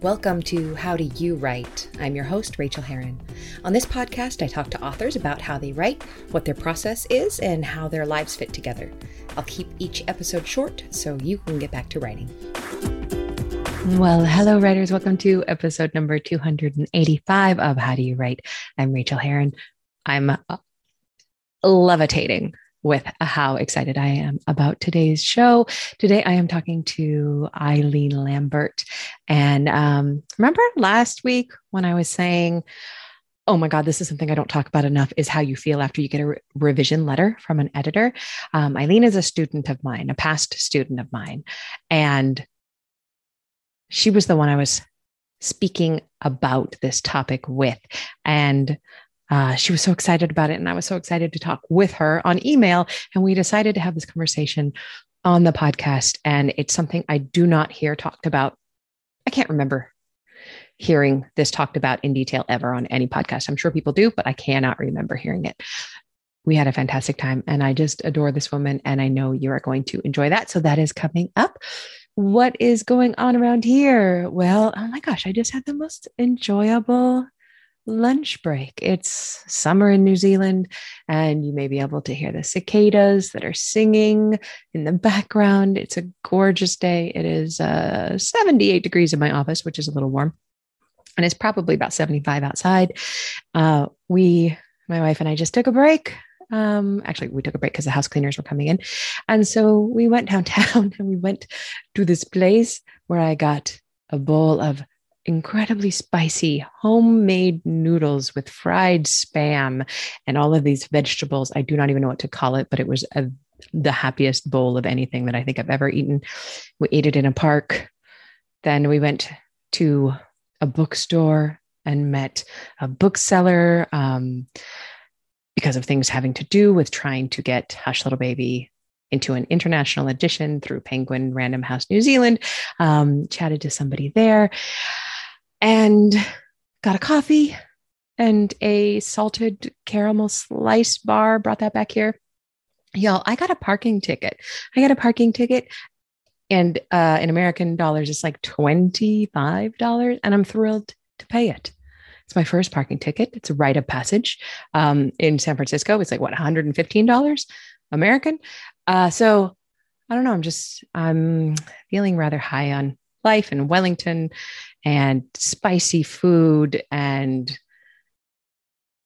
Welcome to How Do You Write? I'm your host, Rachael Herron. On this podcast, I talk to authors about how they write, what their process is, and how their lives fit together. I'll keep each episode short so you can get back to writing. Well, hello, writers. Welcome to episode number 285 of How Do You Write? I'm Rachael Herron. I'm uh, levitating with how excited I am about today's show. Today, I am talking to Eileen Lambert. And um, remember last week when I was saying, oh my God, this is something I don't talk about enough is how you feel after you get a re- revision letter from an editor. Um, Eileen is a student of mine, a past student of mine. And she was the one I was speaking about this topic with. And uh, she was so excited about it. And I was so excited to talk with her on email. And we decided to have this conversation on the podcast. And it's something I do not hear talked about. I can't remember hearing this talked about in detail ever on any podcast. I'm sure people do, but I cannot remember hearing it. We had a fantastic time and I just adore this woman and I know you are going to enjoy that. So that is coming up. What is going on around here? Well, oh my gosh, I just had the most enjoyable lunch break. It's summer in New Zealand, and you may be able to hear the cicadas that are singing in the background. It's a gorgeous day. It is uh, 78 degrees in my office, which is a little warm, and it's probably about 75 outside. Uh, we, my wife and I, just took a break. Um, actually, we took a break because the house cleaners were coming in. And so we went downtown and we went to this place where I got a bowl of incredibly spicy homemade noodles with fried spam and all of these vegetables. I do not even know what to call it, but it was a, the happiest bowl of anything that I think I've ever eaten. We ate it in a park. Then we went to a bookstore and met a bookseller um, because of things having to do with trying to get Hush Little Baby into an international edition through Penguin Random House New Zealand. Um, chatted to somebody there and got a coffee and a salted caramel slice bar. Brought that back here. Y'all, I got a parking ticket. I got a parking ticket. And uh, in American dollars, it's like $25. And I'm thrilled to pay it. It's my first parking ticket. It's a rite of passage. Um, in San Francisco, it's like what, $115 American? Uh, so I don't know. I'm just, I'm feeling rather high on life in Wellington and spicy food. And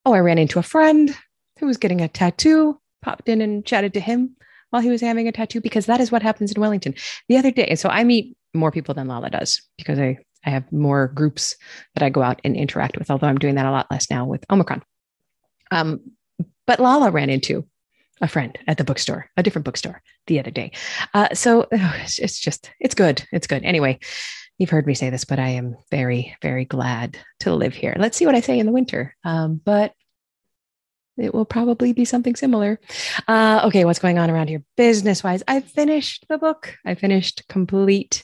oh, I ran into a friend who was getting a tattoo, popped in and chatted to him while he was having a tattoo because that is what happens in Wellington. The other day, so I meet more people than Lala does because I, I have more groups that I go out and interact with, although I'm doing that a lot less now with Omicron. Um, but Lala ran into a friend at the bookstore, a different bookstore the other day. Uh, so it's just, it's good. It's good. Anyway, you've heard me say this, but I am very, very glad to live here. Let's see what I say in the winter. Um, but it will probably be something similar. Uh, okay, what's going on around here business wise? I finished the book. I finished complete.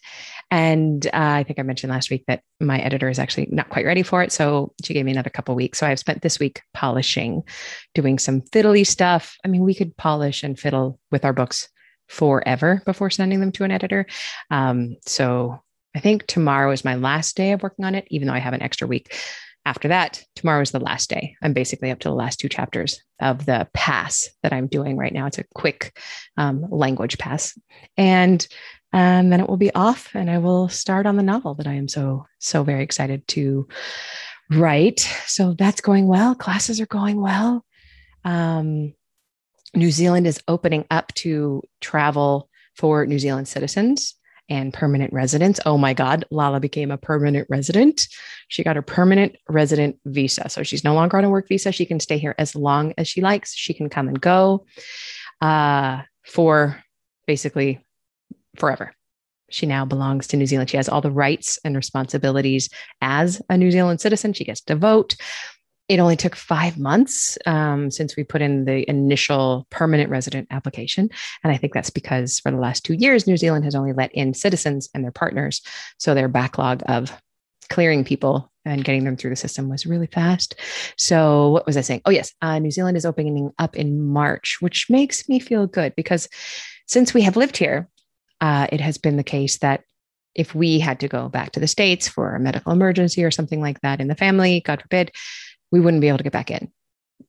And uh, I think I mentioned last week that my editor is actually not quite ready for it. So she gave me another couple weeks. So I've spent this week polishing, doing some fiddly stuff. I mean, we could polish and fiddle with our books forever before sending them to an editor. Um, so I think tomorrow is my last day of working on it, even though I have an extra week. After that, tomorrow is the last day. I'm basically up to the last two chapters of the pass that I'm doing right now. It's a quick um, language pass. And um, then it will be off, and I will start on the novel that I am so, so very excited to write. So that's going well. Classes are going well. Um, New Zealand is opening up to travel for New Zealand citizens and permanent residents. Oh my God, Lala became a permanent resident. She got her permanent resident visa. So she's no longer on a work visa. She can stay here as long as she likes. She can come and go uh, for basically forever. She now belongs to New Zealand. She has all the rights and responsibilities as a New Zealand citizen. She gets to vote it only took five months um, since we put in the initial permanent resident application. And I think that's because for the last two years, New Zealand has only let in citizens and their partners. So their backlog of clearing people and getting them through the system was really fast. So, what was I saying? Oh, yes, uh, New Zealand is opening up in March, which makes me feel good because since we have lived here, uh, it has been the case that if we had to go back to the States for a medical emergency or something like that in the family, God forbid, we wouldn't be able to get back in.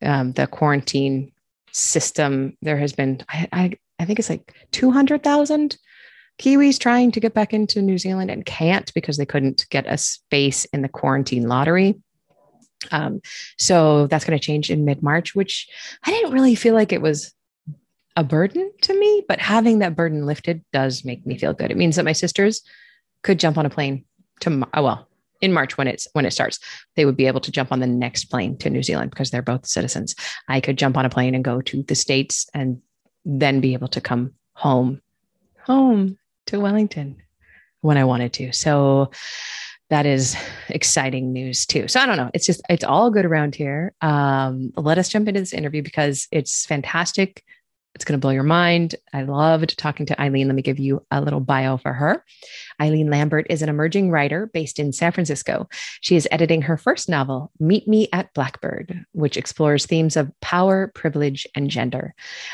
Um, the quarantine system, there has been, I, I, I think it's like 200,000 Kiwis trying to get back into New Zealand and can't because they couldn't get a space in the quarantine lottery. Um, so that's going to change in mid March, which I didn't really feel like it was a burden to me, but having that burden lifted does make me feel good. It means that my sisters could jump on a plane to oh, well in March when it's when it starts, they would be able to jump on the next plane to New Zealand because they're both citizens. I could jump on a plane and go to the states and then be able to come home home to Wellington when I wanted to. So that is exciting news too. So I don't know. It's just it's all good around here. Um, let us jump into this interview because it's fantastic it's going to blow your mind. I loved talking to Eileen. Let me give you a little bio for her. Eileen Lambert is an emerging writer based in San Francisco. She is editing her first novel, Meet Me at Blackbird, which explores themes of power, privilege, and gender.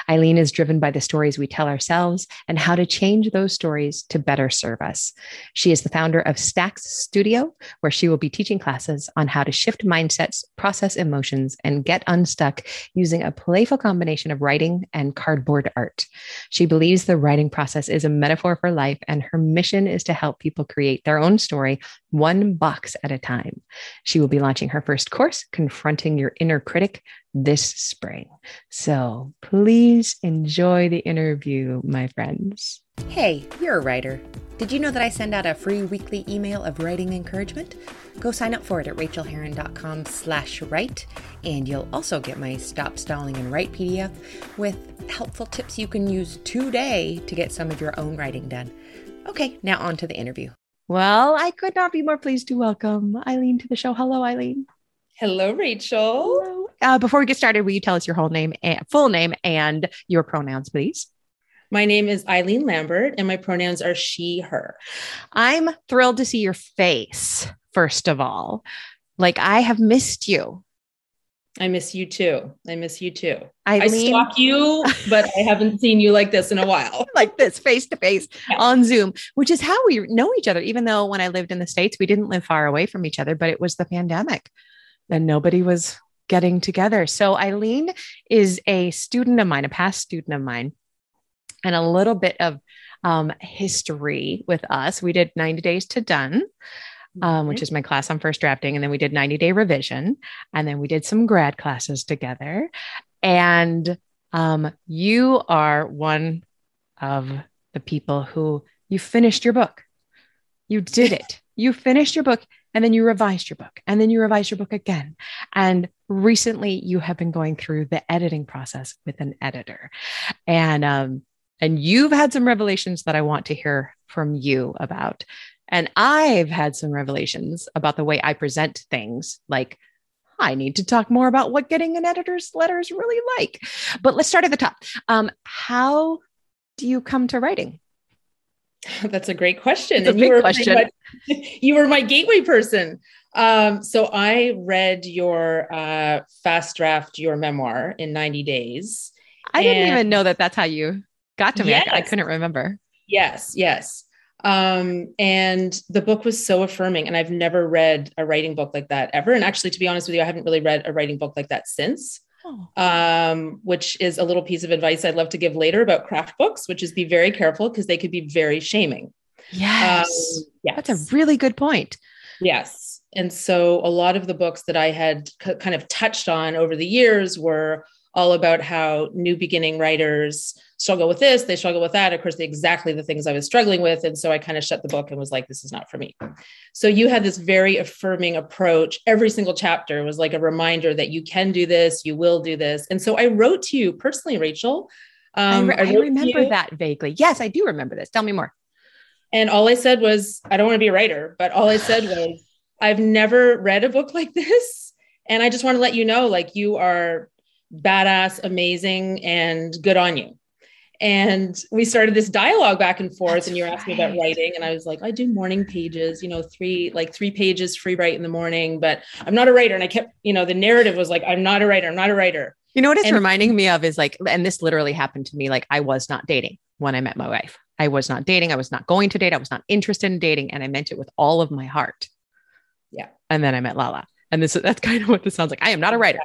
Eileen is driven by the stories we tell ourselves and how to change those stories to better serve us. She is the founder of Stacks Studio, where she will be teaching classes on how to shift mindsets, process emotions, and get unstuck using a playful combination of writing and cardboard art. She believes the writing process is a metaphor for life, and her mission is to help people create their own story one box at a time. She will be launching her first course, Confronting Your Inner Critic, this spring. So please enjoy the interview, my friends. Hey, you're a writer. Did you know that I send out a free weekly email of writing encouragement? Go sign up for it at rachaelherron.com slash write, and you'll also get my Stop Stalling and Write PDF with helpful tips you can use today to get some of your own writing done. Okay, now on to the interview. Well, I could not be more pleased to welcome Eileen to the show. Hello, Eileen. Hello, Rachael. Hello. Uh, before we get started, will you tell us your whole name, and, full name, and your pronouns, please? My name is Eileen Lambert, and my pronouns are she, her. I'm thrilled to see your face, first of all. Like, I have missed you. I miss you too. I miss you too. Eileen. I stalk you, but I haven't seen you like this in a while. like this, face to face on Zoom, which is how we know each other. Even though when I lived in the States, we didn't live far away from each other, but it was the pandemic and nobody was getting together. So Eileen is a student of mine, a past student of mine, and a little bit of um, history with us. We did 90 Days to Done um, which is my class on first drafting. And then we did 90 day revision. And then we did some grad classes together. And um, you are one of the people who you finished your book. You did it. You finished your book and then you revised your book and then you revised your book again. And recently you have been going through the editing process with an editor. And um, and you've had some revelations that I want to hear from you about. And I've had some revelations about the way I present things, like I need to talk more about what getting an editor's letter is really like. But let's start at the top. Um, how do you come to writing? That's a great question. A you question. My, you were my gateway person. Um, so I read your uh, fast draft, your memoir in 90 days. I didn't even know that that's how you got to me. Yes. I, I couldn't remember. Yes, yes. Um, and the book was so affirming. And I've never read a writing book like that ever. And actually, to be honest with you, I haven't really read a writing book like that since. Oh. Um, which is a little piece of advice I'd love to give later about craft books, which is be very careful because they could be very shaming. Yes. Um, yes. That's a really good point. Yes. And so a lot of the books that I had c- kind of touched on over the years were all about how new beginning writers struggle with this, they struggle with that. Of course, the, exactly the things I was struggling with. And so I kind of shut the book and was like, this is not for me. So you had this very affirming approach. Every single chapter was like a reminder that you can do this, you will do this. And so I wrote to you personally, Rachael. Um, I, re- I remember that vaguely. Yes, I do remember this. Tell me more. And all I said was, I don't want to be a writer, but all I said was, I've never read a book like this. And I just want to let you know, like, you are badass, amazing, and good on you. And we started this dialogue back and forth, That's and you were asking right. me about writing. And I was like, I do morning pages, you know, three, like three pages free write in the morning, but I'm not a writer. And I kept, you know, the narrative was like, I'm not a writer, I'm not a writer. You know what it's and- reminding me of is like, and this literally happened to me, like I was not dating when I met my wife. I was not dating. I was not going to date. I was not interested in dating. And I meant it with all of my heart. Yeah. And then I met Lala. And this is that's kind of what this sounds like. I am not a writer.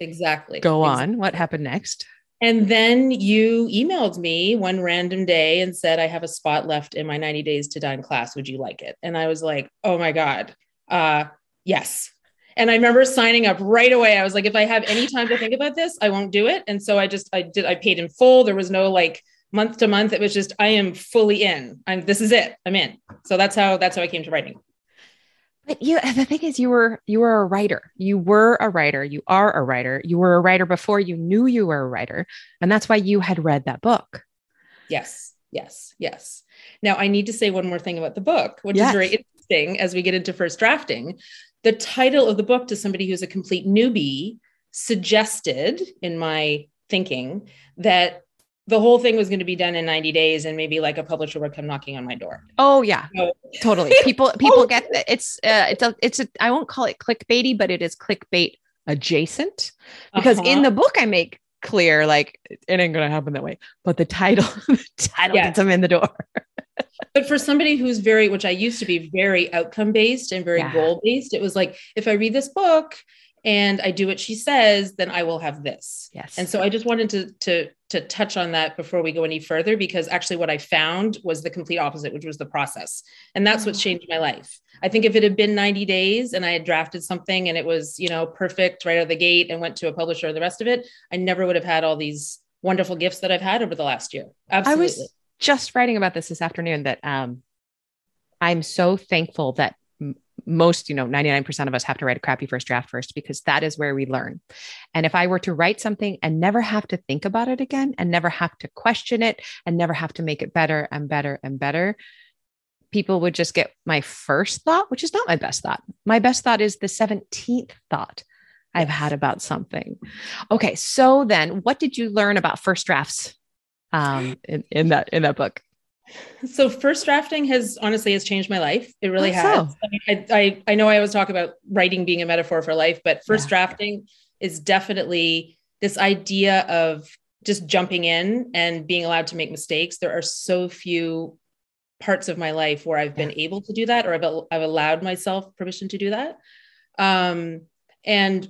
Exactly. Go exactly. on. What happened next? And then you emailed me one random day and said, I have a spot left in my 90 days to done class. Would you like it? And I was like, oh my God. Uh, yes. And I remember signing up right away. I was like, if I have any time to think about this, I won't do it. And so I just, I did, I paid in full. There was no like month to month. It was just, I am fully in. I'm, this is it. I'm in. So that's how, that's how I came to writing. But you, the thing is, you were you were a writer. You were a writer. You are a writer. You were a writer before you knew you were a writer, and that's why you had read that book. Yes, yes, yes. Now I need to say one more thing about the book, which yes. is very interesting as we get into first drafting. The title of the book to somebody who's a complete newbie suggested in my thinking that the whole thing was going to be done in 90 days and maybe like a publisher would come knocking on my door. Oh yeah. So, totally. People people oh. get it's uh, it's a it's a I won't call it clickbaity but it is clickbait adjacent because uh-huh. in the book I make clear like it ain't going to happen that way but the title the title yeah. gets them in the door. but for somebody who's very which I used to be very outcome based and very yeah. goal based it was like if I read this book and I do what she says, then I will have this. Yes. And so I just wanted to to to touch on that before we go any further because actually what I found was the complete opposite, which was the process. And that's what's changed my life. I think if it had been 90 days and I had drafted something and it was, you know, perfect right out of the gate and went to a publisher and the rest of it, I never would have had all these wonderful gifts that I've had over the last year. Absolutely. I was just writing about this this afternoon that um I'm so thankful that most, you know, 99% of us have to write a crappy first draft first because that is where we learn. And if I were to write something and never have to think about it again and never have to question it and never have to make it better and better and better, people would just get my first thought, which is not my best thought. My best thought is the 17th thought I've had about something. Okay. So then what did you learn about first drafts um, in, in that, in that book? So first drafting has honestly has changed my life. It really has. So? I, mean, I, I, I know I always talk about writing being a metaphor for life, but first yeah. drafting is definitely this idea of just jumping in and being allowed to make mistakes. There are so few parts of my life where I've been able to do that, or I've, I've allowed myself permission to do that. Um, and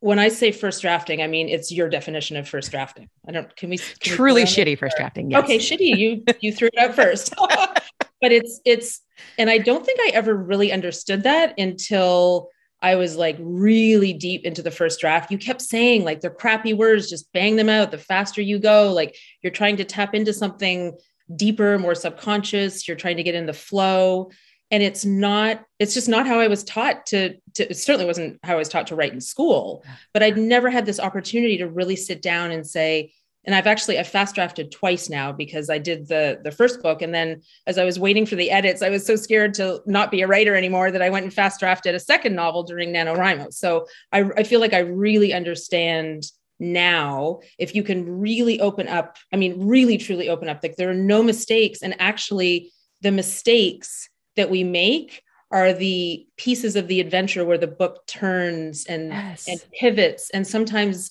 when I say first drafting, I mean it's your definition of first drafting. I don't. Can we? Can Truly we shitty first drafting. Yes. Okay, shitty. You you threw it out first, but it's it's, and I don't think I ever really understood that until I was like really deep into the first draft. You kept saying like they're crappy words, just bang them out. The faster you go, like you're trying to tap into something deeper, more subconscious. You're trying to get in the flow and it's not it's just not how i was taught to, to it certainly wasn't how i was taught to write in school but i'd never had this opportunity to really sit down and say and i've actually i've fast drafted twice now because i did the the first book. And then as i was waiting for the edits i was so scared to not be a writer anymore that i went and fast drafted a second novel during nanowrimo. So i, I feel like i really understand now if you can really open up i mean really truly open up. Like there are no mistakes. And actually the mistakes that we make are the pieces of the adventure where the book turns and, yes. and pivots. And sometimes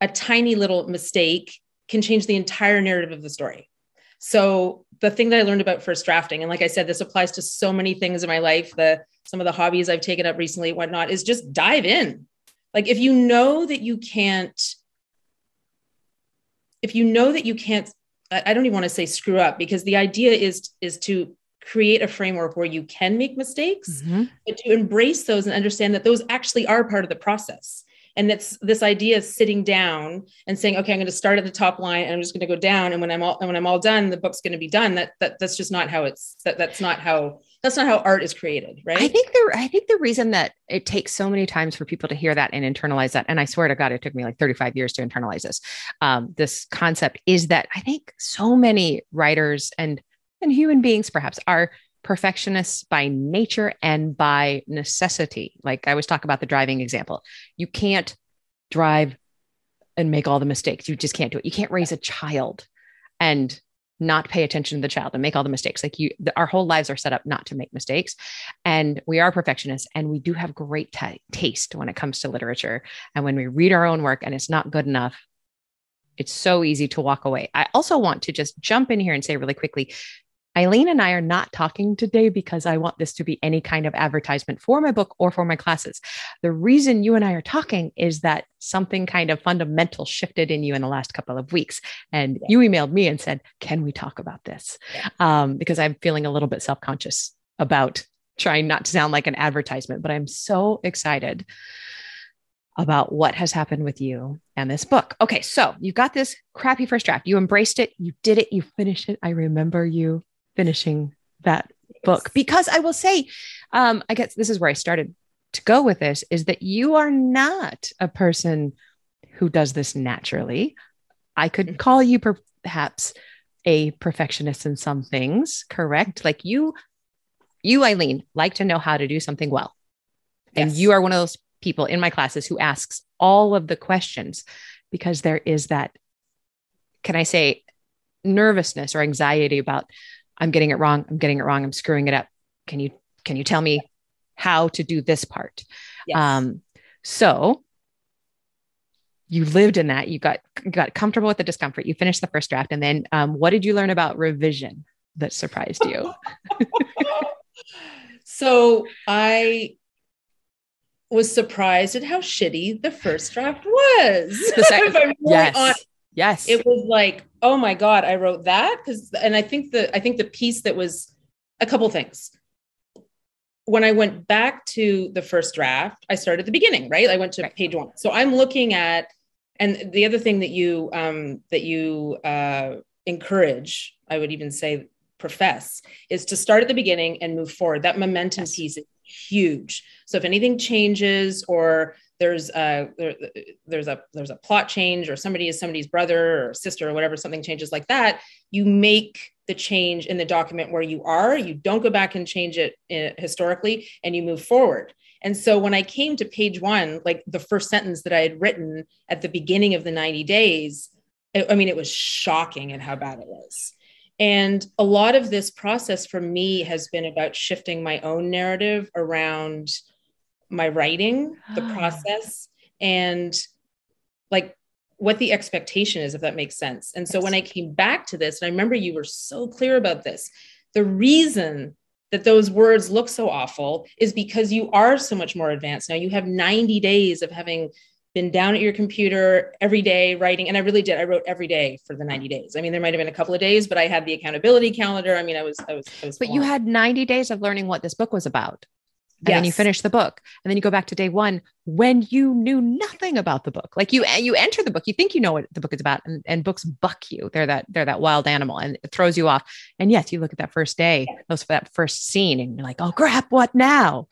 a tiny little mistake can change the entire narrative of the story. So the thing that I learned about first drafting, and like I said, this applies to so many things in my life, the some of the hobbies I've taken up recently, whatnot, is just dive in. Like if you know that you can't, if you know that you can't, I don't even want to say screw up because the idea is is to create a framework where you can make mistakes, mm-hmm. but to embrace those and understand that those actually are part of the process. And that's this idea of sitting down and saying, okay, I'm going to start at the top line and I'm just going to go down. And when I'm all, and when I'm all done, the book's going to be done. That, that that's just not how it's, that, that's not how, that's not how art is created. Right. I think the, I think the reason that it takes so many times for people to hear that and internalize that. And I swear to God, it took me like 35 years to internalize this, um, this concept is that I think so many writers and, and human beings perhaps are perfectionists by nature and by necessity. Like I always talk about the driving example. You can't drive and make all the mistakes. You just can't do it. You can't raise a child and not pay attention to the child and make all the mistakes. Like you, the, our whole lives are set up not to make mistakes. And we are perfectionists and we do have great t- taste when it comes to literature. And when we read our own work and it's not good enough, it's so easy to walk away. I also want to just jump in here and say really quickly Eileen and I are not talking today because I want this to be any kind of advertisement for my book or for my classes. The reason you and I are talking is that something kind of fundamental shifted in you in the last couple of weeks. And yeah. you emailed me and said, Can we talk about this? Yeah. Um, because I'm feeling a little bit self conscious about trying not to sound like an advertisement, but I'm so excited about what has happened with you and this book. Okay, so you got this crappy first draft. You embraced it, you did it, you finished it. I remember you finishing that book because I will say, um, I guess this is where I started to go with this is that you are not a person who does this naturally. I could mm-hmm. call you perhaps a perfectionist in some things, correct? Like you, you, Eileen, like to know how to do something well. And you are one of those people in my classes who asks all of the questions because there is that, can I say, nervousness or anxiety about I'm getting it wrong. I'm getting it wrong. I'm screwing it up. Can you can you tell me how to do this part? Yes. Um, so you lived in that. You got got comfortable with the discomfort. You finished the first draft, and then um, what did you learn about revision that surprised you? so I was surprised at how shitty the first draft was. The second, yes. Yes. It was like, oh my God, I wrote that. Cause and I think the I think the piece that was a couple things. When I went back to the first draft, I started at the beginning, right? I went to right. page one. So I'm looking at, and the other thing that you um that you uh encourage, I would even say profess, is to start at the beginning and move forward. That momentum yes. piece is huge. So if anything changes or there's a there, there's a there's a plot change or somebody is somebody's brother or sister or whatever something changes like that you make the change in the document where you are. You don't go back and change it uh, historically and you move forward. And so when i came to page one like the first sentence that i had written at the beginning of the 90 days I, I mean it was shocking at how bad it was. And a lot of this process for me has been about shifting my own narrative around my writing, the process, and like what the expectation is, if that makes sense. And so when I came back to this, and I remember you were so clear about this, the reason that those words look so awful is because you are so much more advanced. Now. You have 90 days of having been down at your computer every day writing and i really did. I wrote every day for the 90 days. I mean there might have been a couple of days but i had the accountability calendar. I mean i was i was, I was but you had 90 days of learning what this book was about and yes. then you finish the book and then you go back to day one when you knew nothing about the book. Like you eh, you enter the book you think you know what the book is about and, and books buck you. They're that they're that wild animal and it throws you off. And yes you look at that first day those that first scene and you're like oh crap what now?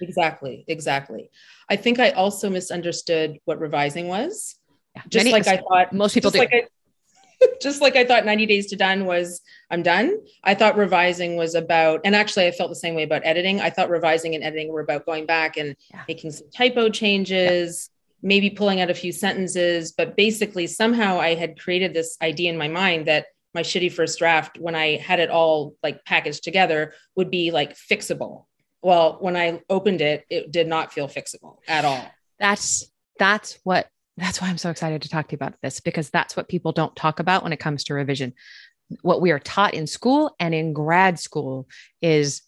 Exactly exactly. I think i also misunderstood what revising was. Yeah. just Many, like i thought most people do. like I, just like I thought 90 days to done was I'm done. I thought revising was about, and actually I felt the same way about editing. I thought revising and editing were about going back and yeah. making some typo changes, yeah. maybe pulling out a few sentences. But basically, somehow I had created this idea in my mind that my shitty first draft, when I had it all like packaged together, would be like fixable. Well, when I opened it, it did not feel fixable at all. That's that's what that's why I'm so excited to talk to you about this because that's what people don't talk about when it comes to revision. What we are taught in school and in grad school is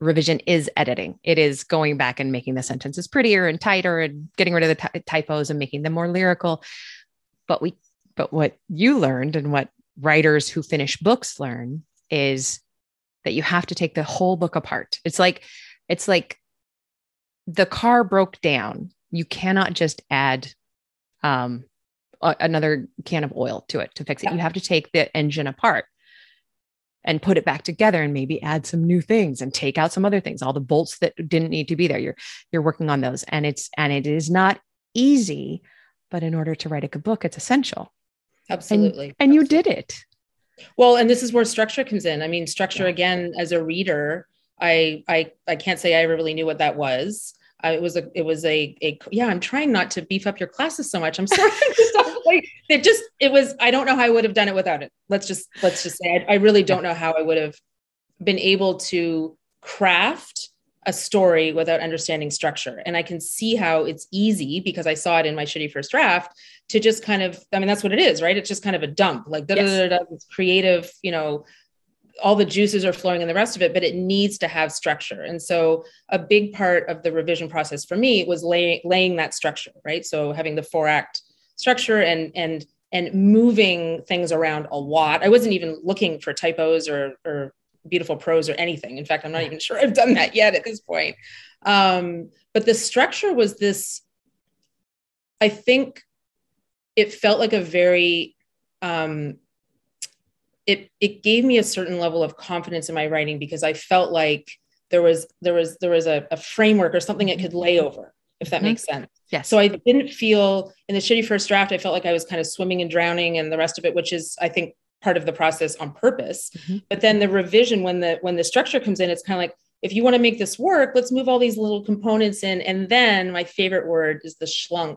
revision is editing. It is going back and making the sentences prettier and tighter and getting rid of the ty- typos and making them more lyrical. But we but what you learned and what writers who finish books learn is that you have to take the whole book apart. It's like it's like the car broke down. You cannot just add um, another can of oil to it to fix it. Yeah. You have to take the engine apart and put it back together and maybe add some new things and take out some other things all the bolts that didn't need to be there you're you're working on those and it's and it is not easy but in order to write a good book it's essential absolutely and, and absolutely. you did it well and this is where structure comes in i mean structure yeah. again as a reader I, I i can't say i ever really knew what that was uh, it was a it was a, a yeah i'm trying not to beef up your classes so much i'm sorry like it just it was i don't know how i would have done it without it let's just let's just say i, I really don't know how i would have been able to craft a story without understanding structure. And I can see how it's easy because I saw it in my shitty first draft to just kind of, I mean, that's what it is, right? It's just kind of a dump, like yes. it's creative, you know, all the juices are flowing in the rest of it, but it needs to have structure. And so a big part of the revision process for me was lay, laying that structure, right? So having the four act structure and, and, and moving things around a lot. I wasn't even looking for typos or, or beautiful prose or anything. In fact, I'm not even sure I've done that yet at this point. Um, but the structure was this, I think it felt like a very, um, it, it gave me a certain level of confidence in my writing because I felt like there was, there was, there was a, a framework or something it could lay over, if that mm-hmm. makes sense. Yes. So I didn't feel in the shitty first draft, I felt like I was kind of swimming and drowning and the rest of it, which is, I think, part of the process on purpose mm-hmm. but then the revision when the when the structure comes in it's kind of like if you want to make this work let's move all these little components in and then my favorite word is the schlunk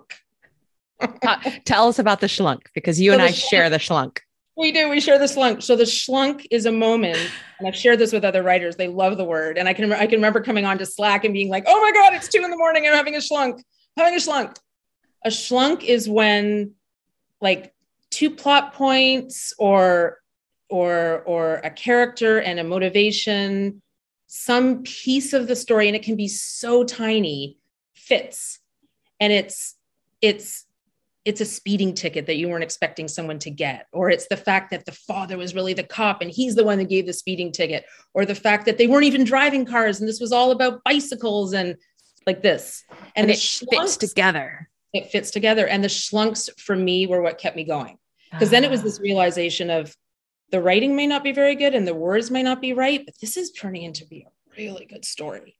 uh, tell us about the schlunk because you so and i schlunk, share the schlunk we do we share the schlunk so the schlunk is a moment and i've shared this with other writers. They love the word. And i can i can remember coming on to slack and being like oh my god it's two in the morning i'm having a schlunk having a schlunk a schlunk is when like two plot points or or or a character and a motivation some piece of the story and it can be so tiny fits. And it's it's it's a speeding ticket that you weren't expecting someone to get or it's the fact that the father was really the cop and he's the one that gave the speeding ticket or the fact that they weren't even driving cars and this was all about bicycles and like this and, and it fits together it fits together. And the schlunks for me were what kept me going. Because then it was this ah. realization of the writing may not be very good and the words may not be right, but this is turning into be a really good story.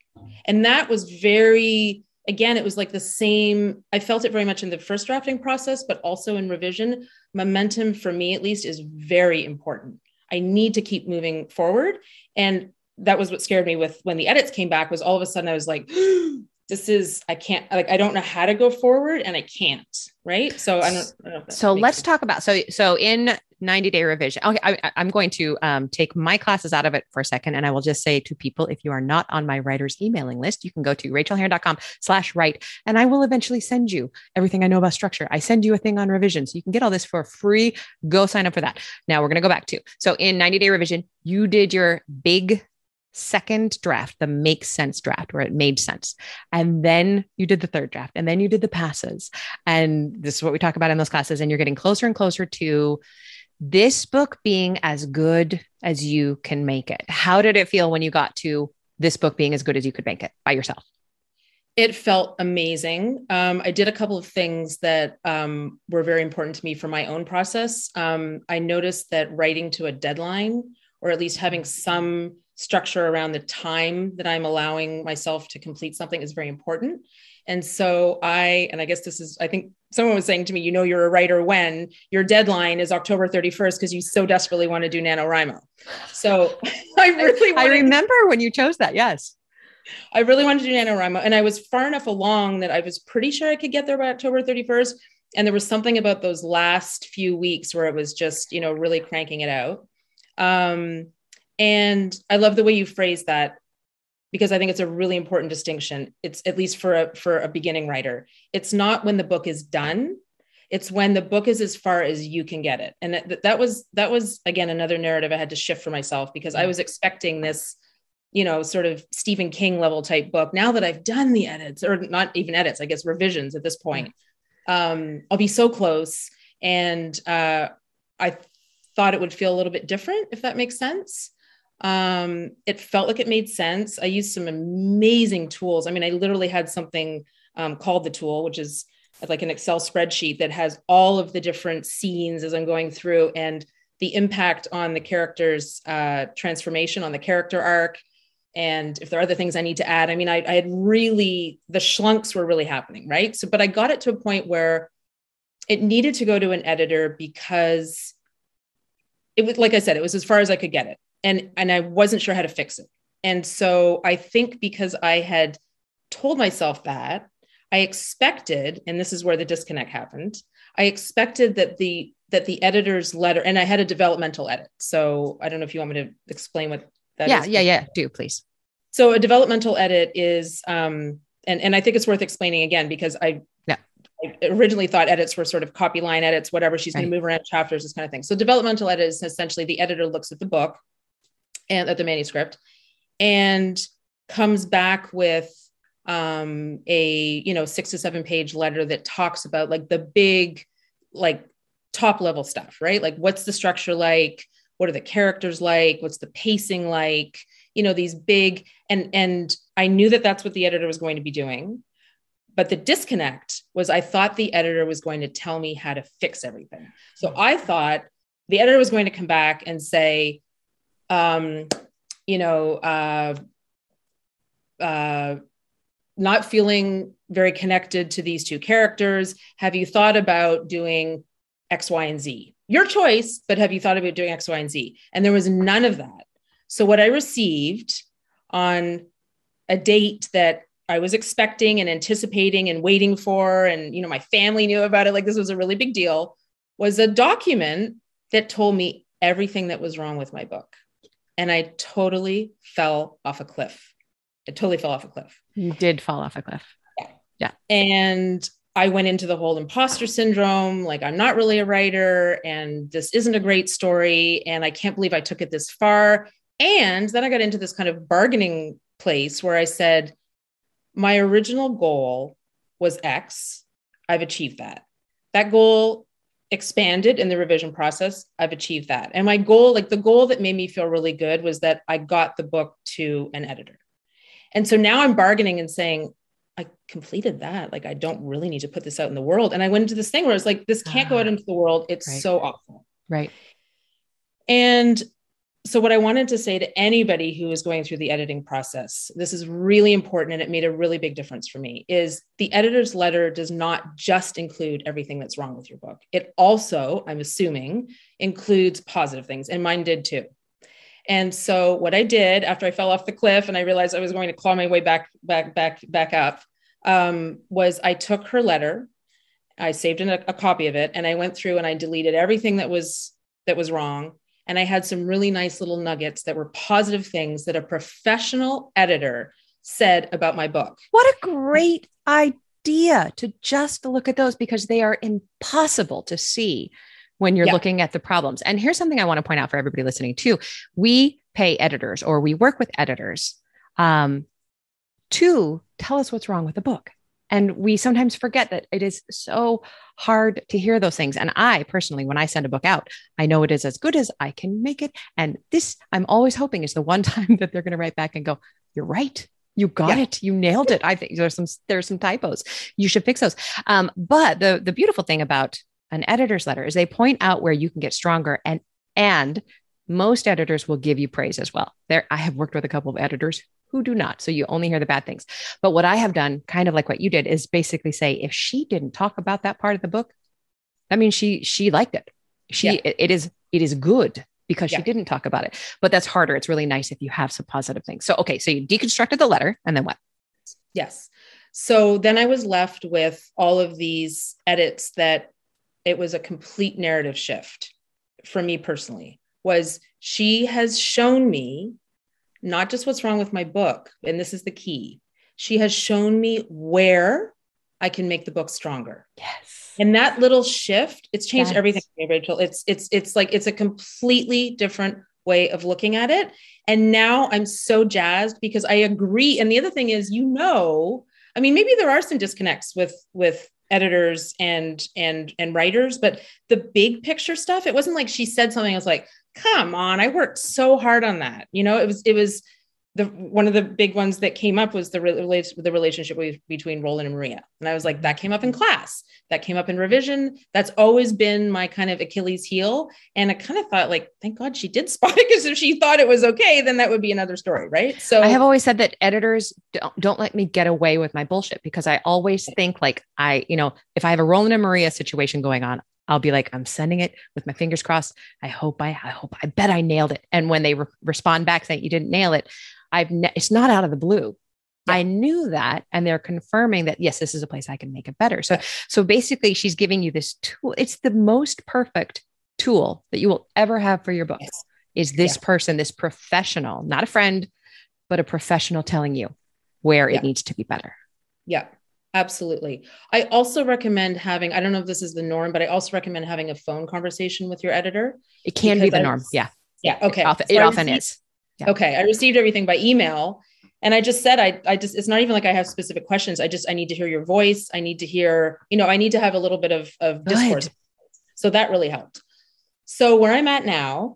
And that was very, again, it was like the same. I felt it very much in the first drafting process, but also in revision. Momentum for me, at least, is very important. I need to keep moving forward. And that was what scared me with when the edits came back was all of a sudden I was like, this is i can't like i don't know how to go forward and i can't right? So i don't, I don't so let's sense. talk about so so in 90 day revision okay I, am going to um, take my classes out of it for a second and i will just say to people if you are not on my writers emailing list you can go to rachaelherron.com slash write and i will eventually send you everything i know about structure. I send you a thing on revision so you can get all this for free. Go sign up for that. Now we're going to go back to so in 90 day revision you did your big second draft, the make sense draft, where it made sense. And then you did the third draft, and then you did the passes. And this is what we talk about in those classes. And you're getting closer and closer to this book being as good as you can make it. How did it feel when you got to this book being as good as you could make it by yourself? It felt amazing. Um, I did a couple of things that um, were very important to me for my own process. Um, I noticed that writing to a deadline, or at least having some structure around the time that I'm allowing myself to complete something is very important. And so I, and I guess this is, I think someone was saying to me, you know, you're a writer when your deadline is October 31st because you so desperately want to do NaNoWriMo. So I really wanted, I remember when you chose that. Yes. I really wanted to do NaNoWriMo. And I was far enough along that I was pretty sure I could get there by October 31st. And there was something about those last few weeks where it was just, you know, really cranking it out. Um, and I love the way you phrase that because I think it's a really important distinction. It's at least for a for a beginning writer. It's not when the book is done. It's when the book is as far as you can get it. And that, that was that was again another narrative I had to shift for myself because I was expecting this, you know, sort of Stephen King level type book. Now that I've done the edits, or not even edits, I guess revisions at this point, um, I'll be so close. And uh, I thought it would feel a little bit different, if that makes sense. Um, it felt like it made sense. I used some amazing tools. I mean, I literally had something um, called the tool, which is like an Excel spreadsheet that has all of the different scenes as I'm going through and the impact on the character's uh, transformation, on the character arc. And if there are other things I need to add, I mean, I, I had really, the schlunks were really happening, right? So, but I got it to a point where it needed to go to an editor because it was, like I said, it was as far as I could get it and and I wasn't sure how to fix it. And so I think because I had told myself that, I expected, and this is where the disconnect happened. I expected that the that the editor's letter, and I had a developmental edit. So I don't know if you want me to explain what that yeah, is. Yeah, yeah, do please. So a developmental edit is, um, and and I think it's worth explaining again because I. I originally thought edits were sort of copy line edits, whatever. She's going to move around chapters, this kind of thing. So developmental edit is essentially the editor looks at the book and at the manuscript and comes back with um, a you know six to seven page letter that talks about like the big like top level stuff right? Like what's the structure like? What are the characters like? What's the pacing like? You know these big and and i knew that that's what the editor was going to be doing but the disconnect was i thought the editor was going to tell me how to fix everything. So i thought the editor was going to come back and say um you know uh uh not feeling very connected to these two characters. Have you thought about doing x y and z? Your choice but have you thought about doing x y and z? And there was none of that. So what i received on a date that i was expecting and anticipating and waiting for and you know my family knew about it like this was a really big deal was a document that told me everything that was wrong with my book and i totally fell off a cliff i totally fell off a cliff You did fall off a cliff. Yeah. Yeah. And I went into the whole imposter syndrome like, I'm not really a writer and this isn't a great story. And I can't believe I took it this far. And then I got into this kind of bargaining place where I said, my original goal was X. I've achieved that. That goal expanded in the revision process. I've achieved that. And my goal, like the goal that made me feel really good, was that I got the book to an editor. And so now I'm bargaining and saying, I completed that. Like, I don't really need to put this out in the world. And I went into this thing where I was like, this can't go out Ah, into the world. It's right. so awful. Right. And so, what I wanted to say to anybody who is going through the editing process, this is really important and it made a really big difference for me, is the editor's letter does not just include everything that's wrong with your book. It also, I'm assuming, includes positive things, and mine did too. And so, what I did after I fell off the cliff and I realized I was going to claw my way back, back, back, back up, um, was I took her letter, I saved a, a copy of it, and I went through and I deleted everything that was that was wrong and I had some really nice little nuggets that were positive things that a professional editor said about my book. What a great idea to just look at those because they are impossible to see when you're Yeah. looking at the problems. And here's something I want to point out for everybody listening too. We pay editors or we work with editors um, to tell us what's wrong with the book. And we sometimes forget that it is so hard to hear those things. And I personally, when I send a book out, I know it is as good as I can make it. And this, I'm always hoping is the one time that they're going to write back and go, You're right. You got Yeah. it. You nailed it. I think there's some there's some typos. You should fix those. Um, but the the beautiful thing about an editor's letter is they point out where you can get stronger and and most editors will give you praise as well. There, I have worked with a couple of editors who do not. So you only hear the bad things. But what I have done, kind of like what you did, is basically say if she didn't talk about that part of the book, that means she she liked it. She Yeah. it, it is it is good because she didn't talk about it. But that's harder. It's really nice if you have some positive things. So okay, so you deconstructed the letter and then what? Yes. So then I was left with all of these edits that it was a complete narrative shift for me personally was she has shown me not just what's wrong with my book and this is the key. She has shown me where i can make the book stronger. Yes. and that little shift it's changed Yes. everything for me rachel. It's it's it's like it's a completely different way of looking at it. And now i'm so jazzed because i agree. And the other thing is you know i mean maybe there are some disconnects with with editors and and and writers but the big picture stuff it wasn't like she said something i was like come on i worked so hard on that you know it was it was the one of the big ones that came up was the the relationship with, between Roland and Maria, and I was like, that came up in class, that came up in revision. That's always been my kind of Achilles heel, and I kind of thought, like, thank God she did spot it because if she thought it was okay, then that would be another story, right? So I have always said that editors don't, don't let me get away with my bullshit because I always think like I, you know, if I have a Roland and Maria situation going on, I'll be like, I'm sending it with my fingers crossed. I hope I, I hope, I bet I nailed it. And when they re- respond back saying you didn't nail it, I've, ne- it's not out of the blue. Yeah. I knew that, and they're confirming that yes, this is a place I can make it better. So, so basically, she's giving you this tool. It's the most perfect tool that you will ever have for your book. Yes. Is this Yeah. person, this professional, not a friend, but a professional telling you where Yeah. it needs to be better. Yeah, absolutely. I also recommend having, I don't know if this is the norm, but I also recommend having a phone conversation with your editor. It can be the I- norm. Yeah. Yeah. Okay. It often, So it often received- is. Yeah. Okay. I received everything by email. And I just said, I, I just, it's not even like I have specific questions. I just, I need to hear your voice. I need to hear, you know, I need to have a little bit of, of Good. discourse. So that really helped. So where I'm at now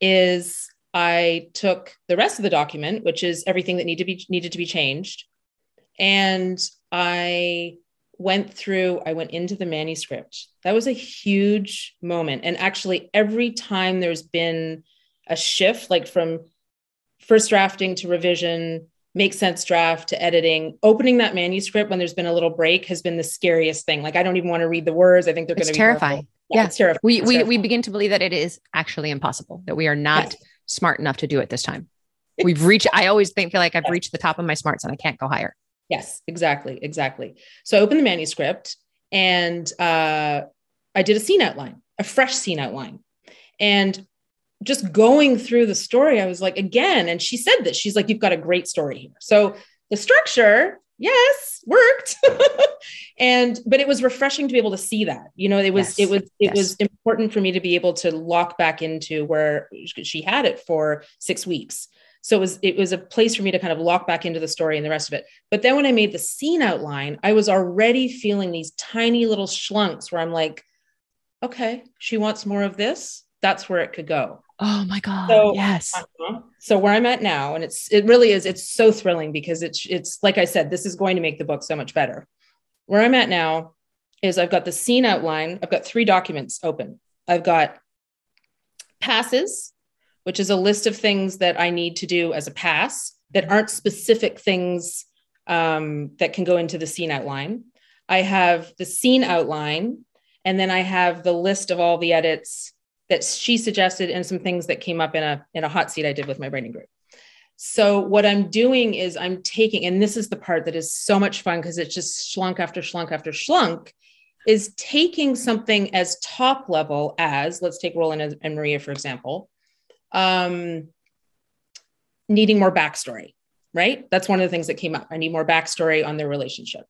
is I took the rest of the document, which is everything that needed to be needed to be changed, and I went through. I went into the manuscript. That was a huge moment, and actually, every time there's been a shift, like from first drafting to revision, make sense draft to editing, opening that manuscript when there's been a little break has been the scariest thing. Like I don't even want to read the words. I think they're going to be terrifying. horrible. Yeah. it's terrifying. We, It's we, we begin to believe that it is actually impossible, that we are not Yes. smart enough to do it this time. We've reached, I always think, feel like I've reached the top of my smarts and I can't go higher. Yes, exactly, exactly. So I opened the manuscript and uh, I did a scene outline, a fresh scene outline, and just going through the story, I was like, again, and she said that she's like, you've got a great story here. So the structure, yes, worked, and but it was refreshing to be able to see that. You know, it was Yes, it was it yes. was important for me to be able to lock back into where she had it for six weeks. So it was it was a place for me to kind of lock back into the story and the rest of it. But then when I made the scene outline, I was already feeling these tiny little schlunks where I'm like, okay, she wants more of this. That's where it could go. Oh my God. So- yes. Uh-huh. So where I'm at now, and it's it really is, it's so thrilling because it's it's like I said, this is going to make the book so much better. Where I'm at now is I've got the scene outline, I've got three documents open. I've got passes, which is a list of things that I need to do as a pass that aren't specific things um, that can go into the scene outline. I have the scene outline, and then I have the list of all the edits that she suggested and some things that came up in a in a hot seat I did with my writing group. So what I'm doing is I'm taking, and this is the part that is so much fun because it's just schlunk after schlunk after schlunk, is taking something as top level as let's take Roland and- and Maria for example, um, needing more backstory, right? That's one of the things that came up. I need more backstory on their relationship.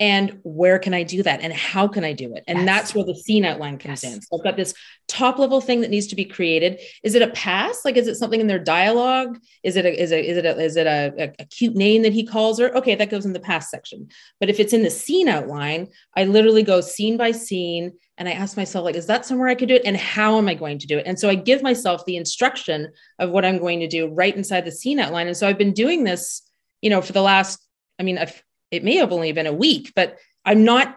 And where can I do that? And how can I do it? And Yes. that's where the scene outline comes Yes. in. So I've got this top level thing that needs to be created. Is it a pass? Like, is it something in their dialogue? Is it a, is it, is it a, is it a, a, a cute name that he calls her? Okay, that goes in the pass section. But if it's in the scene outline, I literally go scene by scene and I ask myself, like, is that somewhere I could do it? And how am I going to do it? And so I give myself the instruction of what I'm going to do right inside the scene outline. And so I've been doing this, you know, for the last, I mean, I've, it may have only been a week, but I'm not,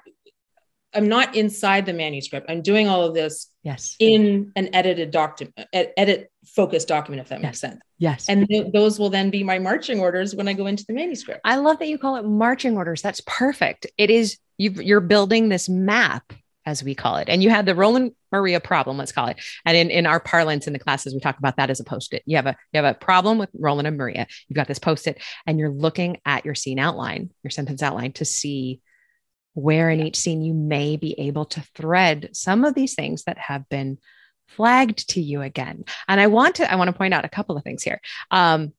I'm not inside the manuscript. I'm doing all of this Yes. in an edited document, edit focused document, if that makes sense. yes. And th- those will then be my marching orders when I go into the manuscript. I love that you call it marching orders. That's perfect. It is you you're building this map as we call it. And you had the Roland Maria problem, let's call it. And in, in our parlance in the classes, we talk about that as a post-it. You have a you have a problem with Roland and Maria. You've got this post-it and you're looking at your scene outline, your sentence outline to see where in each scene you may be able to thread some of these things that have been flagged to you again. And I want to I want to point out a couple of things here. Um,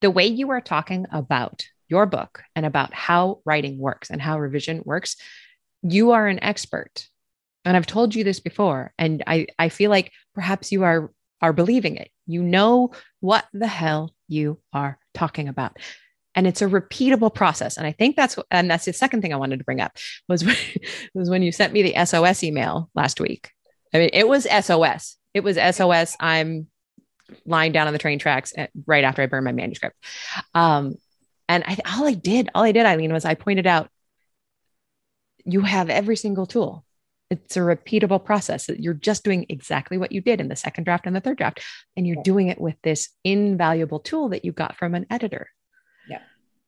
the way you are talking about your book and about how writing works and how revision works, you are an expert. And I've told you this before, and I, I feel like perhaps you are are believing it. You know what the hell you are talking about. And it's a repeatable process. And I think that's and that's the second thing I wanted to bring up was when, was when you sent me the SOS email last week. I mean, it was SOS. It was SOS. I'm lying down on the train tracks at, right after I burned my manuscript. Um, and I, all I did, all I did, Aylene, was I pointed out you have every single tool. It's a repeatable process. That you're just doing exactly what you did in the second draft and the third draft, and you're doing it with this invaluable tool that you got from an editor. Yeah.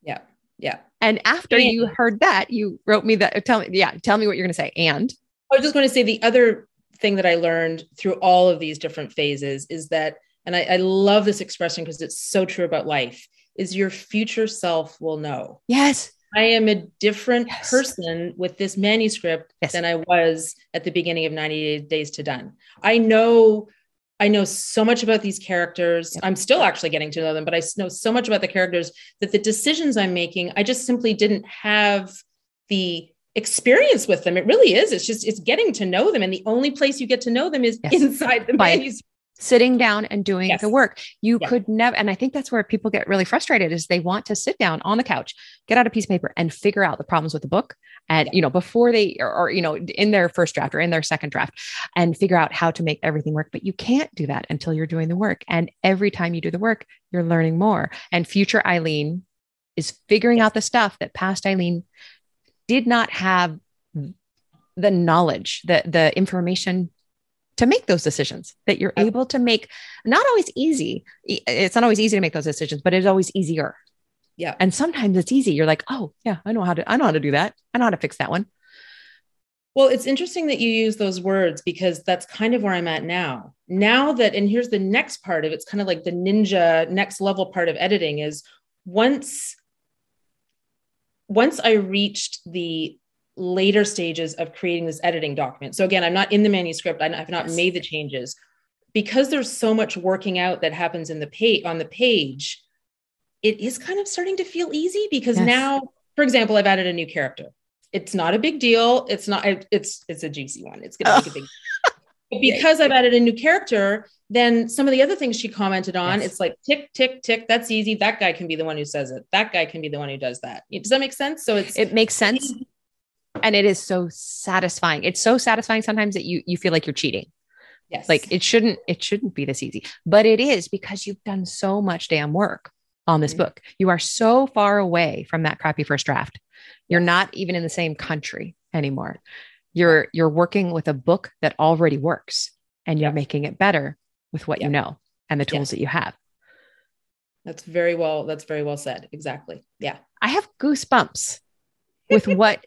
Yeah. Yeah. And after And- you heard that, you wrote me that. Tell me, yeah, tell me what you're going to say. And I was just going to say the other thing that I learned through all of these different phases is that, and I, I love this expression because it's so true about life, is your future self will know. yes, I am a different Yes. person with this manuscript Yes. than I was at the beginning of 90 Days to Done. I know I know so much about these characters. Yep. I'm still actually getting to know them, but I know so much about the characters that the decisions I'm making, I just simply didn't have the experience with them. It really is. It's just it's getting to know them, and the only place you get to know them is yes. inside the By manuscript. Sitting down and doing yes. the work. You yeah. could never, and I think that's where people get really frustrated is they want to sit down on the couch, get out a piece of paper and figure out the problems with the book. And, you know, before they, or, or, you know, in their first draft or in their second draft and figure out how to make everything work. But you can't do that until you're doing the work. And every time you do the work, you're learning more. And future Aylene is figuring out the stuff that past Aylene did not have the knowledge, the, the information to make those decisions that you're able to make not always easy. It's not always easy to make those decisions, but it's always easier. Yeah. And sometimes it's easy. You're like, oh yeah, I know how to, I know how to do that. I know how to fix that one. Well, it's interesting that you use those words because that's kind of where I'm at now. Now that, and here's the next part of it's kind of like the ninja next level part of editing is once once I reached the later stages of creating this editing document. So again, I'm not in the manuscript. I've not yes. made the changes because there's so much working out that happens in the page on the page. It is kind of starting to feel easy because yes. now, for example, I've added a new character. It's not a big deal. It's not. It's it's a juicy one. It's going to make a big. because I've added a new character, then some of the other things she commented on, yes. it's like tick, tick, tick. That's easy. That guy can be the one who says it. That guy can be the one who does that. Does that make sense? So it's it makes sense. And it is so satisfying. It's so satisfying sometimes that you you feel like you're cheating. Yes. Like it shouldn't it shouldn't be this easy. But it is because you've done so much damn work on this mm-hmm. book. You are so far away from that crappy first draft. You're not even in the same country anymore. You're you're working with a book that already works and you're making it better with what you know and the tools that you have. That's very well. That's very well said. Exactly. Yeah. I have goosebumps with what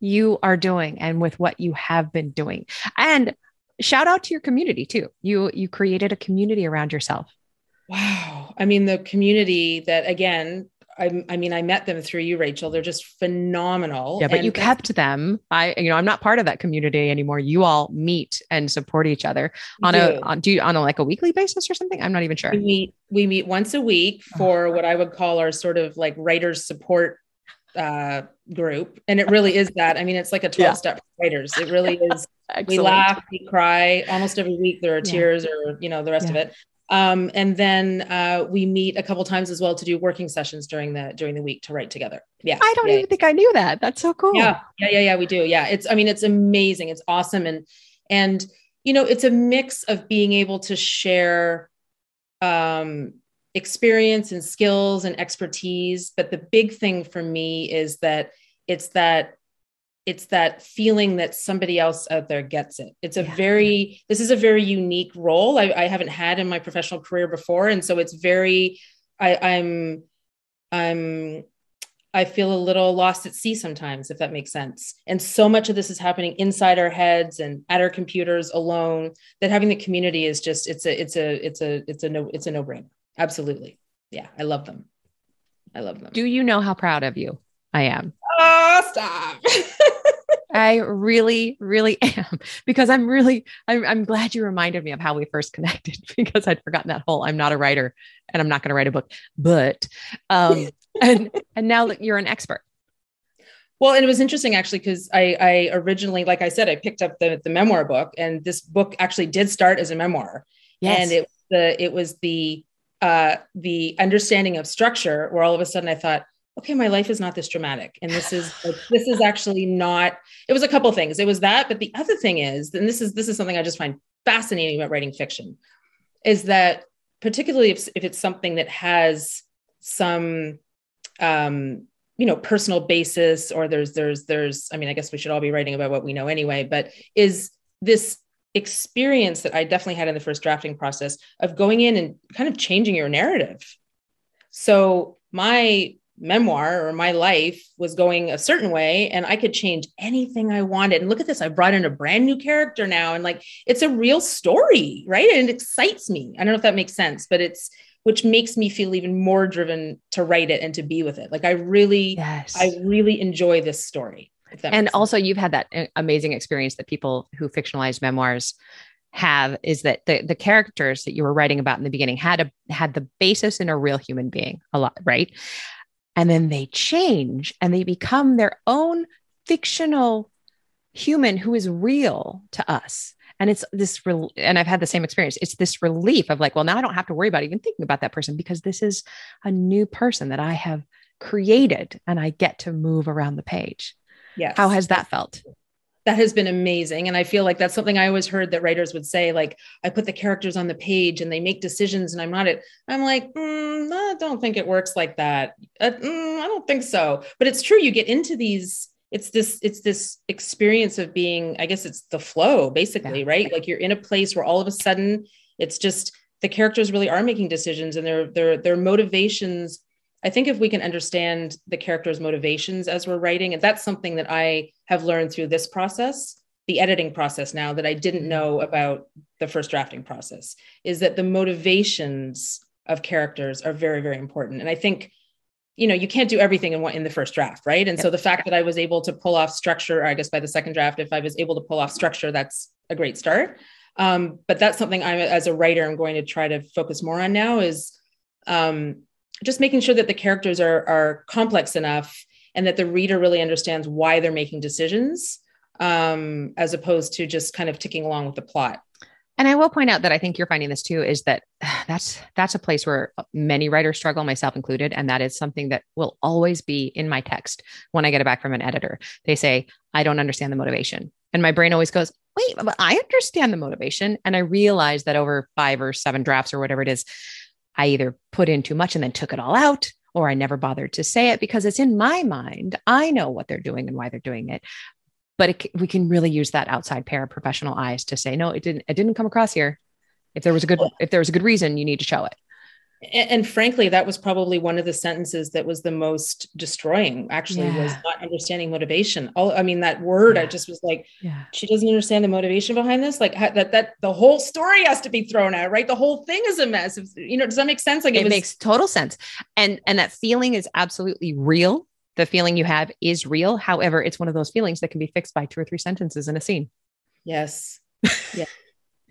you are doing and with what you have been doing. And shout out to your community too. You you created a community around yourself. Wow. I mean, the community that again, I, I, mean, I met them through you, Rachael. They're just phenomenal. Yeah, but and you kept them. I, you know, I'm not part of that community anymore. You all meet and support each other on do. a, on, do you, on a, like a weekly basis or something? I'm not even sure. We meet, we meet once a week for what I would call our sort of like writers support uh, group. And it really is that. I mean, it's like a 12 yeah. step writers. It really is. we laugh, we cry almost every week. There are yeah. tears or, you know, the rest yeah. of it. Um, and then uh, we meet a couple times as well to do working sessions during the during the week to write together. Yeah, I don't even think I knew that. That's so cool. Yeah, yeah, yeah, yeah. We do. Yeah, it's. I mean, it's amazing. It's awesome, and and you know, it's a mix of being able to share um, experience and skills and expertise. But the big thing for me is that it's that it's that feeling that somebody else out there gets it it's a yeah. very this is a very unique role I, I, haven't had in my professional career before and so it's very I, i'm i'm i feel a little lost at sea sometimes if that makes sense and so much of this is happening inside our heads and at our computers alone that having the community is just it's a it's a it's a it's a no it's a no-brainer absolutely yeah i love them i love them do you know how proud of you i am oh stop I really, really am because I'm really, I'm, I'm, glad you reminded me of how we first connected because I'd forgotten that whole I'm not a writer and I'm not going to write a book, but, um, and, and now that you're an expert. Well, and it was interesting actually because I, I originally, like I said, I picked up the, the memoir book, and this book actually did start as a memoir. Yes. And it the it was the uh, the understanding of structure where all of a sudden I thought, okay, my life is not this dramatic. And this is like, this is actually not, it was a couple things. It was that, but the other thing is, and this is this is something I just find fascinating about writing fiction, is that particularly if, if it's something that has some um, you know, personal basis, or there's there's there's, I mean, I guess we should all be writing about what we know anyway, but is this experience that I definitely had in the first drafting process of going in and kind of changing your narrative. So my memoir or my life was going a certain way and I could change anything I wanted. And look at this, I brought in a brand new character now and like it's a real story, right? And it excites me. I don't know if that makes sense, but it's which makes me feel even more driven to write it and to be with it. Like I really yes. I really enjoy this story. And also you've had that uh, amazing experience that people who fictionalize memoirs have is that the the characters that you were writing about in the beginning had a had the basis in a real human being a lot right? And then they change and they become their own fictional human who is real to us. And it's this re- and i've had the same experience. It's this relief of like well now i don't have to worry about even thinking about that person because this is a new person that i have created and i get to move around the page yes. how has that felt? That has been amazing. And i feel like that's something i always heard that writers would say like i put the characters on the page and they make decisions and i'm not it i'm like mm, i don't think it works like that. Uh, mm, i don't think so. But it's true you get into these it's this it's this experience of being i guess it's the flow basically yeah. right? Like you're in a place where all of a sudden it's just the characters really are making decisions and their their their motivations I think if we can understand the character's motivations as we're writing, and that's something that I have learned through this process, the editing process now that I didn't know about the first drafting process, is that the motivations of characters are very, very important. And I think, you know, you can't do everything in what in the first draft, right? And so the fact that I was able to pull off structure, I guess by the second draft, if I was able to pull off structure, that's a great start. Um, but that's something I, as a writer, I'm going to try to focus more on now is um, just making sure that the characters are are complex enough and that the reader really understands why they're making decisions um, as opposed to just kind of ticking along with the plot. And i will point out that i think you're finding this too is that that's that's a place where many writers struggle myself included and that is something that will always be in my text when i get it back from an editor. They say i don't understand the motivation. And my brain always goes wait but i understand the motivation. And i realize that over five or seven drafts or whatever it is I either put in too much and then took it all out, or I never bothered to say it because it's in my mind. I know what they're doing and why they're doing it. But it, we can really use that outside pair of professional eyes to say, no, it didn't. It didn't come across here. If there was a good, if there was a good reason, you need to show it and, and, frankly that was probably one of the sentences that was the most destroying actually yeah. was not understanding motivation. All i mean that word yeah. i just was like yeah. she doesn't understand the motivation behind this? Like that that the whole story has to be thrown out right? The whole thing is a mess. You know does that make sense? Like it, it was- makes total sense. And and that feeling is absolutely real. The feeling you have is real. However it's one of those feelings that can be fixed by two or three sentences in a scene. Yes. Yeah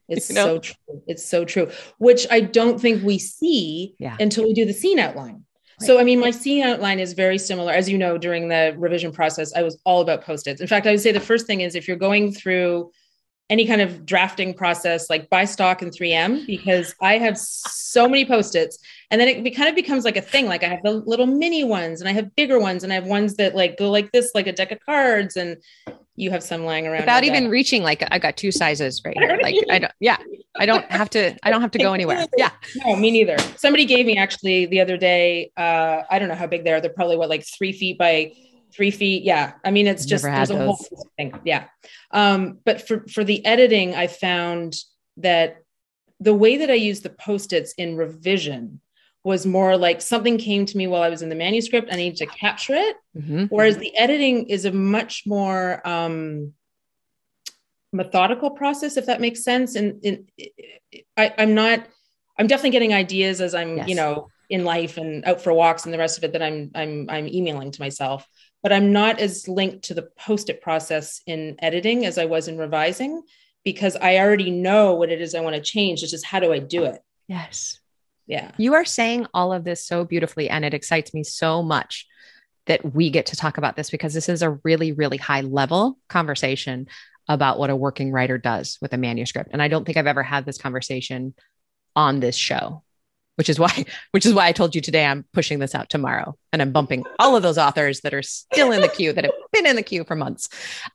It's you know? so true. It's so true, which I don't think we see yeah. until we do the scene outline. Right. So, I mean, my scene outline is very similar. As you know, during the revision process, I was all about post its. In fact, I would say the first thing is if you're going through any kind of drafting process, like buy stock in 3M, because I have so many post its. And then it kind of becomes like a thing. Like I have the little mini ones and I have bigger ones and I have ones that like go like this, like a deck of cards. And you have some lying around without even reaching like I got two sizes right here. Like I don't yeah, I don't have to I don't have to go anywhere. Yeah. No, me neither. Somebody gave me actually the other day, uh, I don't know how big they are. They're probably what like three feet by three feet. Yeah. I mean, it's just there's a those. whole thing. Yeah. Um, but for for the editing, I found that the way that I use the post-its in revision was more like something came to me while I was in the manuscript. I need to capture it. Mm-hmm. Whereas the editing is a much more um, methodical process, if that makes sense. And, and I, am not, I'm definitely getting ideas as I'm, yes. you know, in life and out for walks and the rest of it that I'm, I'm, I'm emailing to myself. But I'm not as linked to the post-it process in editing as I was in revising because I already know what it is I want to change. It's just how do I do it? Yes yeah. You are saying all of this so beautifully, and it excites me so much that we get to talk about this because this is a really, really high level conversation about what a working writer does with a manuscript. And I don't think I've ever had this conversation on this show which is why which is why I told you today I'm pushing this out tomorrow and I'm bumping all of those authors that are still in the queue that have been in the queue for months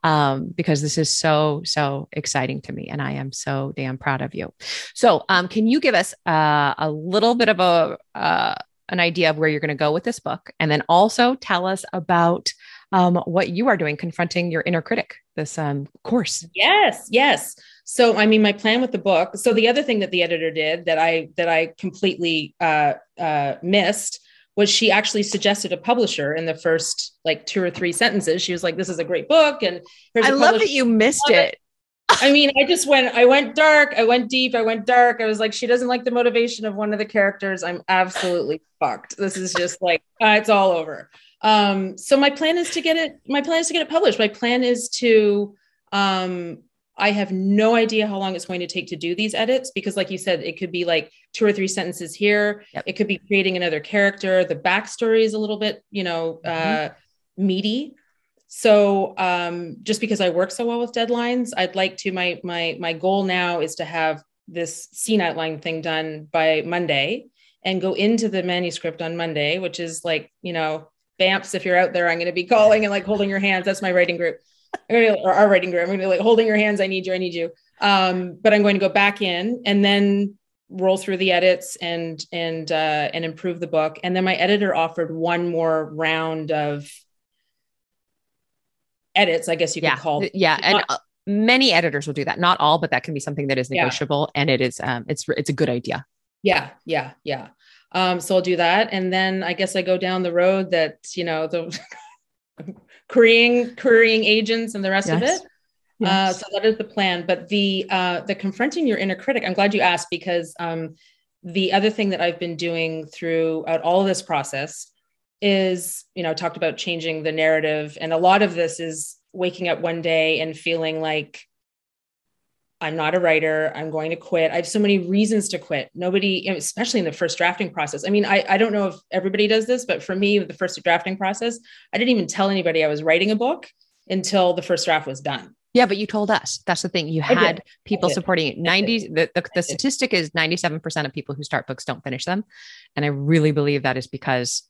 um, because this is so so exciting to me and I am so damn proud of you. So um, can you give us uh, a little bit of a uh, an idea of where you're going to go with this book? And then also tell us about um, what you are doing confronting your inner critic this um, course. Yes yes so i mean my plan with the book so the other thing that the editor did that i that i completely uh, uh, missed was she actually suggested a publisher in the first like two or three sentences she was like this is a great book and i love that you missed it I mean, I just went, I went dark, I went deep, I went dark. I was like, she doesn't like the motivation of one of the characters. I'm absolutely fucked. This is just like, uh, it's all over. Um, so my plan is to get it, my plan is to get it published. My plan is to um, I have no idea how long it's going to take to do these edits because, like you said, it could be like two or three sentences here. Yep. It could be creating another character. The backstory is a little bit, you know, mm-hmm. uh, meaty. So um, just because I work so well with deadlines, I'd like to. My my my goal now is to have this scene outline thing done by Monday and go into the manuscript on Monday, which is like you know, Bamps. If you're out there, I'm going to be calling and like holding your hands. That's my writing group or our writing group. I'm going to be like holding your hands. I need you. I need you. Um, but I'm going to go back in and then roll through the edits and and uh, and improve the book. And then my editor offered one more round of edits. I guess you yeah. could call. It yeah, and uh, many editors will do that. Not all, but that can be something that is negotiable, yeah. and it is um, it's it's a good idea. Yeah, yeah, yeah. Um, so I'll do that, and then I guess I go down the road that you know the currying currying agents and the rest yes. of it. Uh, yes. Uh, so that is the plan. But the uh, the confronting your inner critic, I'm glad you asked because um, the other thing that I've been doing throughout all this process is, you know, talked about changing the narrative, and a lot of this is waking up one day and feeling like I'm not a writer. I'm going to quit. I have so many reasons to quit. Nobody, especially in the first drafting process. I mean, I, I don't know if everybody does this, but for me, the first drafting process, I didn't even tell anybody I was writing a book until the first draft was done. Yeah, but you told us. That's the thing. You had people supporting it. 90 the, the, the statistic is 97% of people who start books don't finish them. And I really believe that is because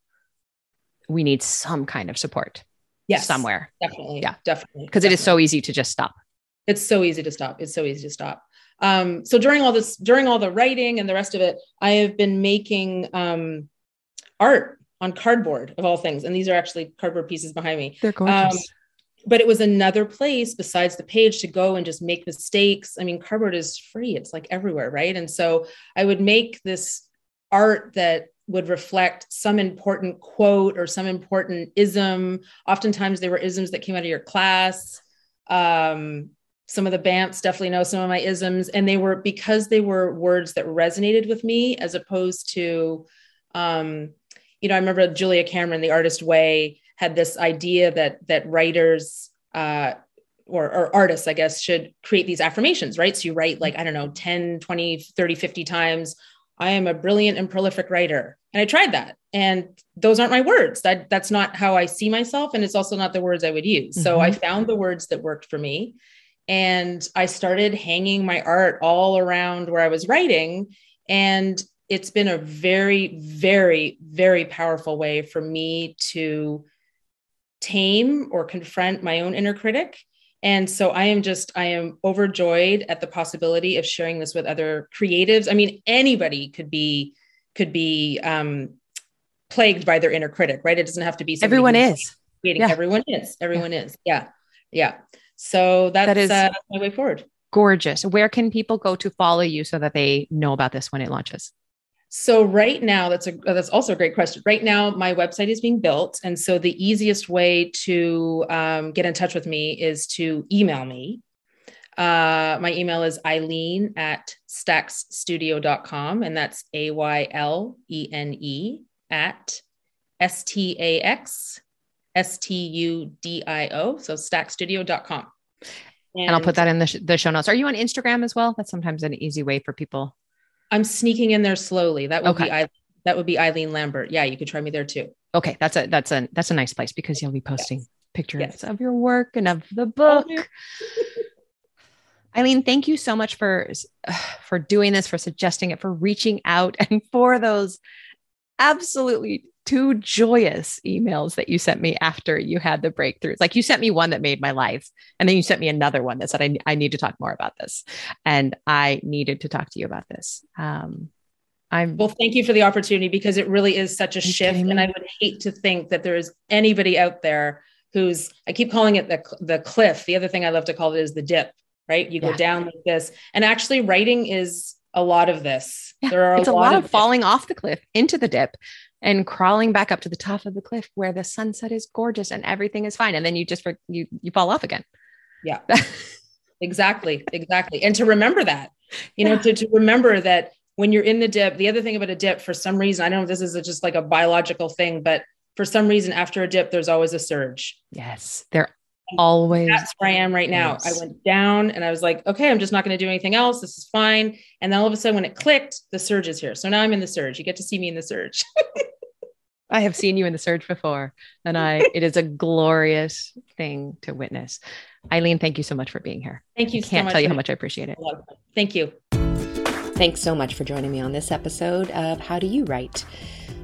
we need some kind of support. Yes. Somewhere. Definitely. Yeah. Definitely. Because it is so easy to just stop. It's so easy to stop. It's so easy to stop. Um, so during all this, during all the writing and the rest of it, I have been making um, art on cardboard of all things. And these are actually cardboard pieces behind me. They're gorgeous. Um, but it was another place besides the page to go and just make mistakes. I mean, cardboard is free, it's like everywhere, right? And so I would make this art that would reflect some important quote or some important ism. Oftentimes, they were isms that came out of your class. Um, some of the Bamps definitely know some of my isms, and they were because they were words that resonated with me as opposed to, um, you know, I remember Julia Cameron, The Artist Way, had this idea that that writers uh, or, or artists, I guess, should create these affirmations, right? So you write like, I don't know, 10, 20, 30, 50 times. I am a brilliant and prolific writer. And I tried that. And those aren't my words. That that's not how I see myself. And it's also not the words I would use. Mm-hmm. So I found the words that worked for me and I started hanging my art all around where I was writing. And it's been a very, very, very powerful way for me to tame or confront my own inner critic. And so I am just, I am overjoyed at the possibility of sharing this with other creatives. I mean, anybody could be, could be um, plagued by their inner critic, right? It doesn't have to be everyone is. Yeah. Everyone is. Everyone yeah. is. Yeah. Yeah. So that's, that is uh, my way forward. Gorgeous. Where can people go to follow you so that they know about this when it launches? So right now, that's a that's also a great question. Right now, my website is being built, and so the easiest way to um, get in touch with me is to email me. Uh, my email is Aylene at staxstudio.com, and that's A Y L E N E at S T A X S T U D I O. So staxstudio.com. And, and I'll put that in the, sh- the show notes. Are you on Instagram as well? That's sometimes an easy way for people. I'm sneaking in there slowly. That would okay. be I, that would be Aylene Lambert. Yeah, you could try me there too. Okay, that's a that's a that's a nice place because you'll be posting yes. pictures yes. of your work and of the book. Oh, Aylene, thank you so much for for doing this, for suggesting it, for reaching out, and for those absolutely two joyous emails that you sent me after you had the breakthroughs. Like you sent me one that made my life, and then you sent me another one that said, I, I need to talk more about this. And I needed to talk to you about this. Um, I'm well, thank you for the opportunity because it really is such a shift. And I would hate to think that there is anybody out there who's, I keep calling it the, the cliff. The other thing I love to call it is the dip, right? You yeah. go down like this. And actually, writing is a lot of this. Yeah, there are it's a lot, lot of, of falling off the cliff into the dip and crawling back up to the top of the cliff where the sunset is gorgeous and everything is fine and then you just you you fall off again yeah exactly exactly and to remember that you know to, to remember that when you're in the dip the other thing about a dip for some reason i don't know if this is a, just like a biological thing but for some reason after a dip there's always a surge yes there always. That's where I am right now. Yes. I went down and I was like, okay, I'm just not going to do anything else. This is fine. And then all of a sudden, when it clicked, the surge is here. So now I'm in the surge. You get to see me in the surge. I have seen you in the surge before, and I it is a glorious thing to witness. Aylene, thank you so much for being here. Thank you. I can't so tell you how much I appreciate it. Thank you. Thanks so much for joining me on this episode of How Do You Write?